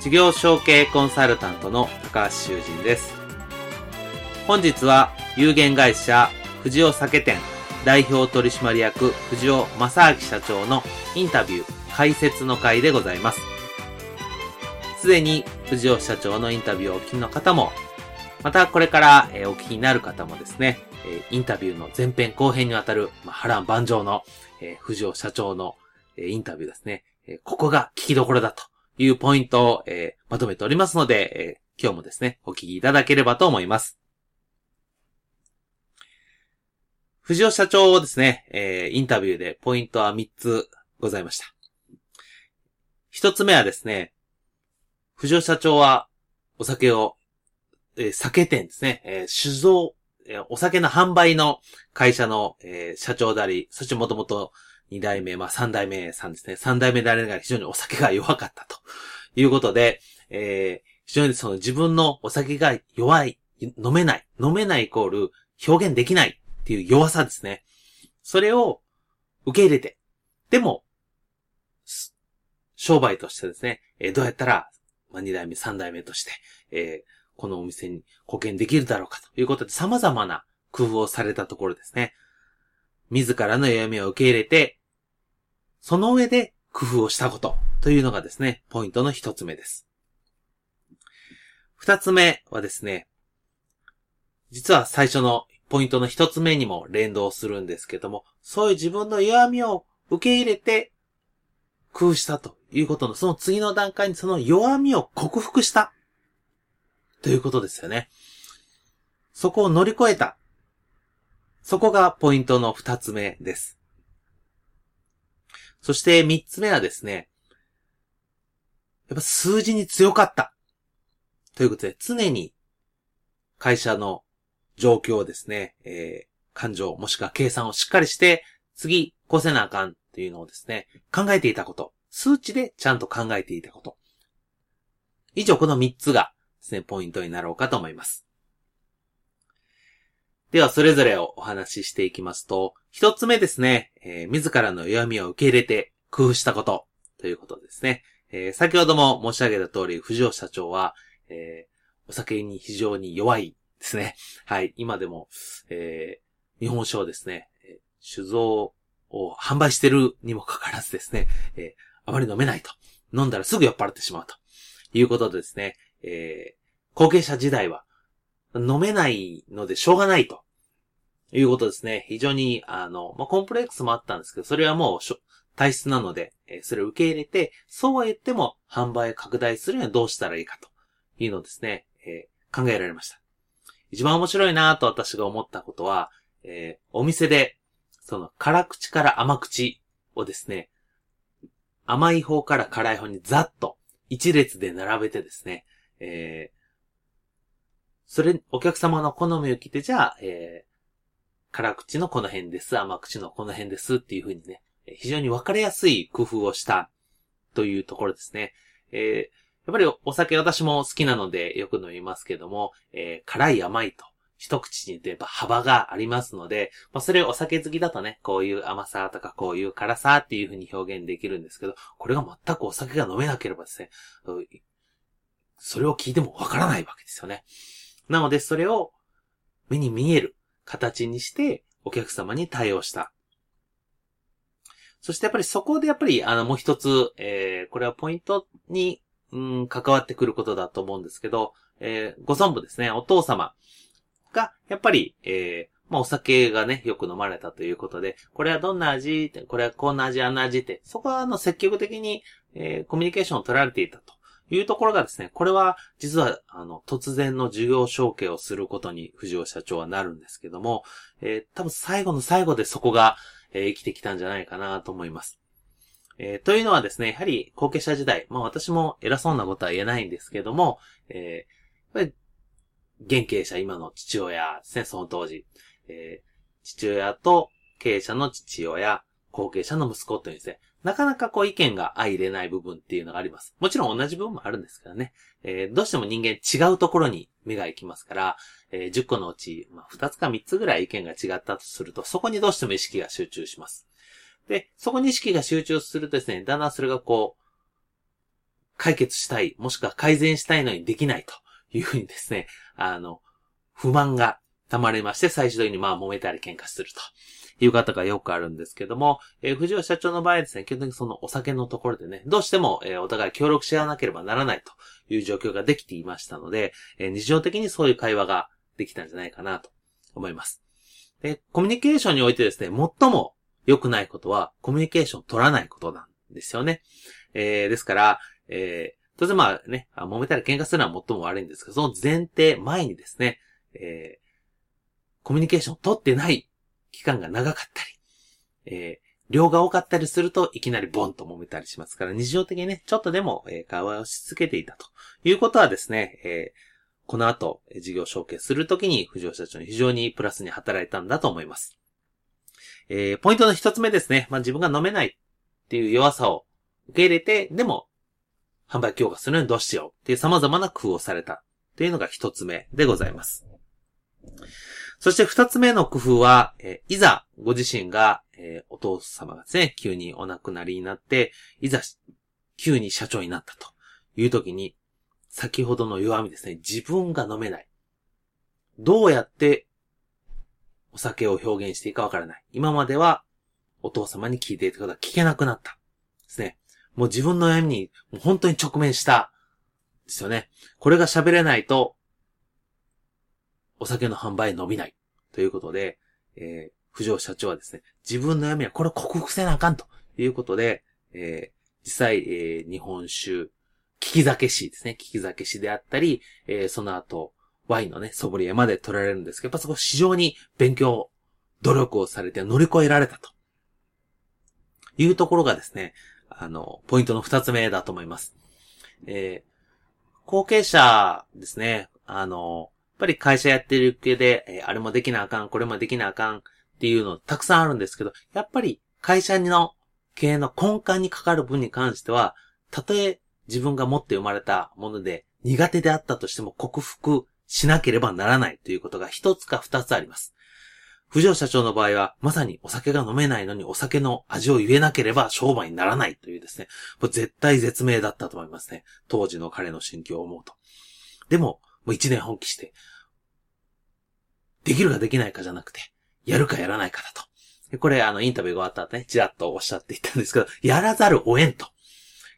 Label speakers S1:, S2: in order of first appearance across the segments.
S1: 事業承継コンサルタントの高橋修人です。本日は有限会社藤尾酒店代表取締役藤尾正明社長のインタビュー解説の会でございます。すでに藤尾社長のインタビューをお聞きの方も、またこれからお聞きになる方もですね、インタビューの前編後編にわたる波乱万丈の藤尾社長のインタビューですね。ここが聞きどころだというポイントを、えー、まとめておりますので、えー、今日もですね、お聞きいただければと思います。藤尾社長をですね、えー、インタビューでポイントは3つございました。1つ目はですね、藤尾社長はお酒を、えー、酒店ですね、えー、酒造、えー、お酒の販売の会社の、えー、社長であり、そしてもともと二代目、まあ三代目さんですね。三代目であれが非常にお酒が弱かったということで、えー、非常にその自分のお酒が弱い、飲めない、飲めないイコール表現できないっていう弱さですね。それを受け入れて、でも、商売としてですね、えー、どうやったら、まあ、二代目、三代目として、えー、このお店に貢献できるだろうかということで様々な工夫をされたところですね。自らの弱みを受け入れて、その上で工夫をしたことというのがですね、ポイントの一つ目です。二つ目はですね、実は最初のポイントの一つ目にも連動するんですけども、そういう自分の弱みを受け入れて工夫したということの、その次の段階にその弱みを克服したということですよね。そこを乗り越えた。そこがポイントの二つ目です。そして三つ目はですね、やっぱ数字に強かった。ということで、常に会社の状況をですね、えー、感情もしくは計算をしっかりして、次、こうせなあかんっていうのをですね、考えていたこと。数値でちゃんと考えていたこと。以上、この三つがですね、ポイントになろうかと思います。では、それぞれをお話ししていきますと、一つ目ですね、えー、自らの弱みを受け入れて工夫したことということですね。えー、先ほども申し上げた通り、藤尾社長は、えー、お酒に非常に弱いですね。はい。今でも、えー、日本酒をですね、酒造を販売してるにもかかわらずですね、えー、あまり飲めないと。飲んだらすぐ酔っ払ってしまうと。いうことでですね、えー、後継者時代は飲めないのでしょうがないと。いうことですね。非常に、あの、まあ、コンプレックスもあったんですけど、それはもうしょ体質なので、え、それを受け入れて、そうは言っても販売拡大するにはどうしたらいいかというのをですね、えー、考えられました。一番面白いなと私が思ったことは、えー、お店で、その辛口から甘口をですね、甘い方から辛い方にざっと一列で並べてですね、えそれ、お客様の好みを聞いて、じゃあ、えー、辛口のこの辺です、甘口のこの辺ですっていう風にね、非常に分かりやすい工夫をしたというところですね。えー、やっぱりお酒私も好きなのでよく飲みますけども、えー、辛い甘いと一口に言えば幅がありますので、まあ、それお酒好きだとね、こういう甘さとかこういう辛さっていう風に表現できるんですけど、これが全くお酒が飲めなければですね、それを聞いてもわからないわけですよね。なので、それを目に見える形にしてお客様に対応した。そしてやっぱりそこでやっぱり、あの、もう一つ、えー、これはポイントに、うん、関わってくることだと思うんですけど、えー、ご存部ですね、お父様。が、やっぱり、えー、まあお酒がね、よく飲まれたということで、これはどんな味これはこんな味、あんな味って、そこはあの積極的に、えー、コミュニケーションを取られていたというところがですね、これは実はあの突然の事業承継をすることに藤尾社長はなるんですけども、えー、多分最後の最後でそこが、えー、生きてきたんじゃないかなと思います。えー、というのはですね、やはり後継者時代、まあ私も偉そうなことは言えないんですけども、えー、やっぱり現経営者、今の父親ですね、その当時、えー、父親と経営者の父親、後継者の息子というですね、なかなかこう意見が相入れない部分っていうのがあります。もちろん同じ部分もあるんですけどね。えー、どうしても人間違うところに目が行きますから、えー、10個のうち、まあ、2つか3つぐらい意見が違ったとすると、そこにどうしても意識が集中します。で、そこに意識が集中するとですね、だんだんそれがこう、解決したい、もしくは改善したいのにできないというふうにですね、あの、不満が溜まりまして、最終的にまあ揉めたり喧嘩するという方がよくあるんですけども、えー、藤尾社長の場合ですね、基本的にそのお酒のところでね、どうしても、えー、お互い協力し合わなければならないという状況ができていましたので、えー、日常的にそういう会話ができたんじゃないかなと思います。で、コミュニケーションにおいてですね、最も良くないことは、コミュニケーションを取らないことなんですよね。えー、ですから、えー、当然まあね、揉めたり喧嘩するのは最も悪いんですけど、その前提前にですね、えー、コミュニケーションを取ってない期間が長かったり、えー、量が多かったりするといきなりボンと揉めたりしますから、日常的にね、ちょっとでも、えー、会話をし続けていたということはですね、えー、この後、事業承継するときに、藤尾社長に非常にプラスに働いたんだと思います。えー、ポイントの一つ目ですね。まあ、自分が飲めないっていう弱さを受け入れて、でも、販売強化するのにどうしようっていう様々な工夫をされたっていうのが一つ目でございます。そして二つ目の工夫は、えー、いざご自身が、えー、お父様がですね、急にお亡くなりになって、いざ急に社長になったという時に、先ほどの弱みですね、自分が飲めない。どうやってお酒を表現していいかわからない。今まではお父様に聞いていたことは聞けなくなった。ですね。もう自分の悩みにもう本当に直面した。ですよね。これが喋れないと、お酒の販売伸びない。ということで、えー、藤尾社長はですね、自分の悩みはこれを克服せなあかんということで、えー、実際、えー、日本酒、聞き酒師ですね。聞き酒師であったり、えー、その後、ワインのね、ソブリエまで取られるんですけど、やっぱそこ非常に勉強、努力をされて乗り越えられたと。いうところがですね、あの、ポイントの二つ目だと思います。えー、後継者ですね、あの、っぱり会社やってる系で、え、あれもできなあかん、これもできなあかんっていうのたくさんあるんですけど、やっぱり会社の経営の根幹にかかる分に関しては、たとえ自分が持って生まれたもので苦手であったとしても克服しなければならないということが一つか二つあります。藤尾社長の場合は、まさにお酒が飲めないのにお酒の味を言えなければ商売にならないというですね、これ絶対絶命だったと思いますね。当時の彼の心境を思うと。でも、もう一年本気して、できるかできないかじゃなくて、やるかやらないかだと。これ、あの、インタビューが終わった後ね、ちらっとおっしゃっていたんですけど、やらざるを得んと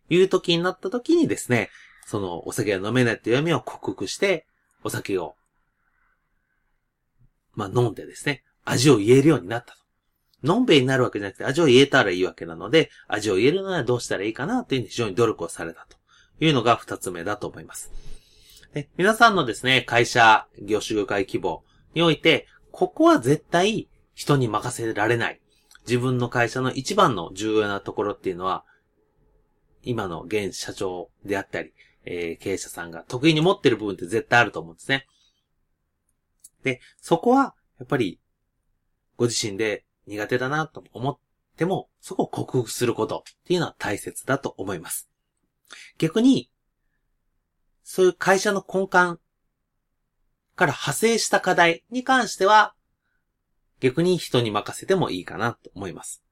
S1: いう時になった時にですね、その、お酒が飲めないっていう読みを克服して、お酒を、まあ、飲んでですね、味を言えるようになったと。のんべいになるわけじゃなくて、味を言えたらいいわけなので、味を言えるのはどうしたらいいかなという非常に努力をされたというのが二つ目だと思います。で皆さんのですね、会社、業種業界規模において、ここは絶対人に任せられない。自分の会社の一番の重要なところっていうのは、今の現社長であったり、えー、経営者さんが得意に持ってる部分って絶対あると思うんですね。で、そこは、やっぱり、ご自身で苦手だなと思っても、そこを克服することっていうのは大切だと思います。逆に、そういう会社の根幹から派生した課題に関しては、逆に人に任せてもいいかなと思います。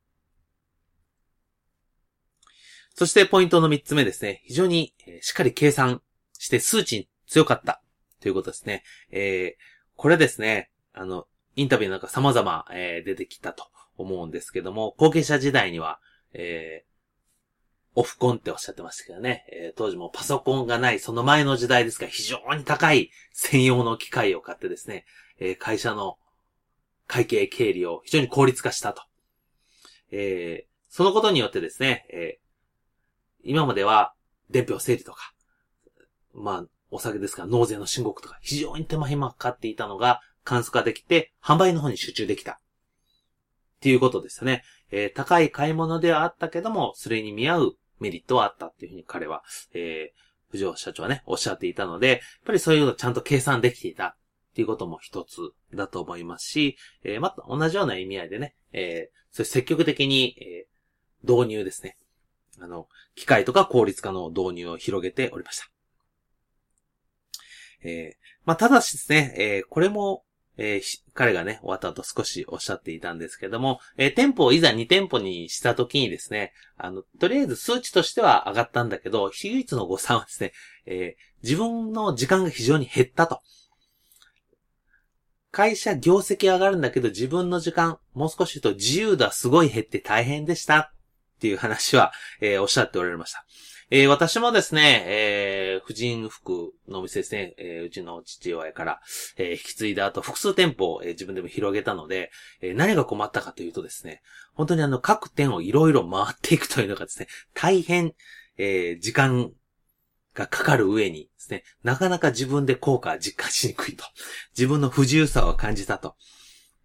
S1: そしてポイントの三つ目ですね。非常にしっかり計算して数値に強かったということですね。えー、これですね、あの、インタビューなんか様々、えー、出てきたと思うんですけども、後継者時代には、えオフコンっておっしゃってましたけどね、えー、当時もパソコンがないその前の時代ですから非常に高い専用の機械を買ってですね、えー、会社の会計経理を非常に効率化したと。えー、そのことによってですね、えー、今までは伝票整理とか、まあ、お酒ですから納税の申告とか非常に手間暇かかっていたのが簡素化できて販売の方に集中できた。っていうことですよね。えー、高い買い物ではあったけども、それに見合うメリットはあったっていうふうに彼は、えー、藤尾社長はね、おっしゃっていたので、やっぱりそういうのをちゃんと計算できていたっていうことも一つだと思いますし、えー、また同じような意味合いでね、えー、それ積極的に、えー、導入ですね。あの、機械とか効率化の導入を広げておりました。えー、まあ、ただしですね、えー、これも、えー、彼がね、終わった後少しおっしゃっていたんですけども、えー、店舗をいざ2店舗にした時にですね、あの、とりあえず数値としては上がったんだけど、唯一の誤算はですね、えー、自分の時間が非常に減ったと。会社業績上がるんだけど自分の時間、もう少し言うと自由度はすごい減って大変でしたっていう話は、え、おっしゃっておられました。えー、私もですね、えー、婦人服のお店ですね、えー、うちの父親から、えー、引き継いだ後、複数店舗を、えー、自分でも広げたので、えー、何が困ったかというとですね、本当にあの、各店をいろいろ回っていくというのがですね、大変、えー、時間がかかる上にですね、なかなか自分で効果を実感しにくいと。自分の不自由さを感じたと。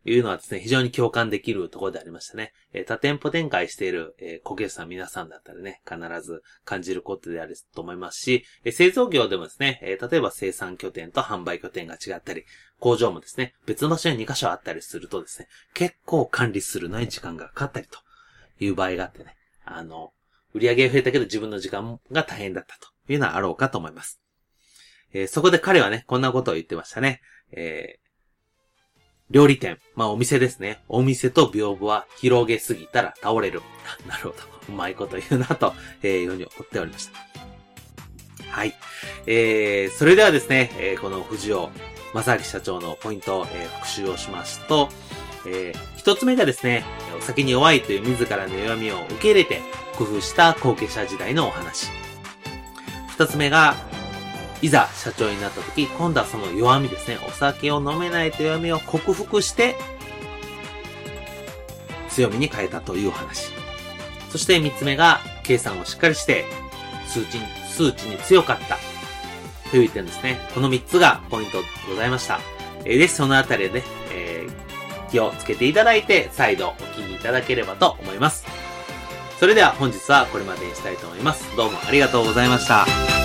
S1: いうのはですね、非常に共感できるところでありましたね。えー、多店舗展開している、えー、顧客さん皆さんだったらね、必ず感じることであると思いますし、えー、製造業でもですね、えー、例えば生産拠点と販売拠点が違ったり、工場もですね、別の場所に2箇所あったりするとですね、結構管理するのに時間がかかったりという場合があってね、あの、売り上げが増えたけど自分の時間が大変だったというのはあろうかと思います。えー、そこで彼はね、こんなことを言ってましたね。え料理店、まあお店ですね。お店と屏風は広げすぎたら倒れる。なるほど。うまいこと言うなと、えー、いうふうに思っておりました。はい。えー、それではですね、えー、この藤尾正明社長のポイントを、えー、復習をしますと、えー、一つ目がですね、お酒に弱いという自らの弱みを受け入れて工夫した後継者時代のお話。二つ目が、いざ社長になった時、今度はその弱みですね。お酒を飲めないという弱みを克服して、強みに変えたという話。そして三つ目が、計算をしっかりして、数値に、数値に強かった。という点ですね。この三つがポイントでございました。えー、ぜひそのあたりでね、えー、気をつけていただいて、再度お聞きいただければと思います。それでは本日はこれまでにしたいと思います。どうもありがとうございました。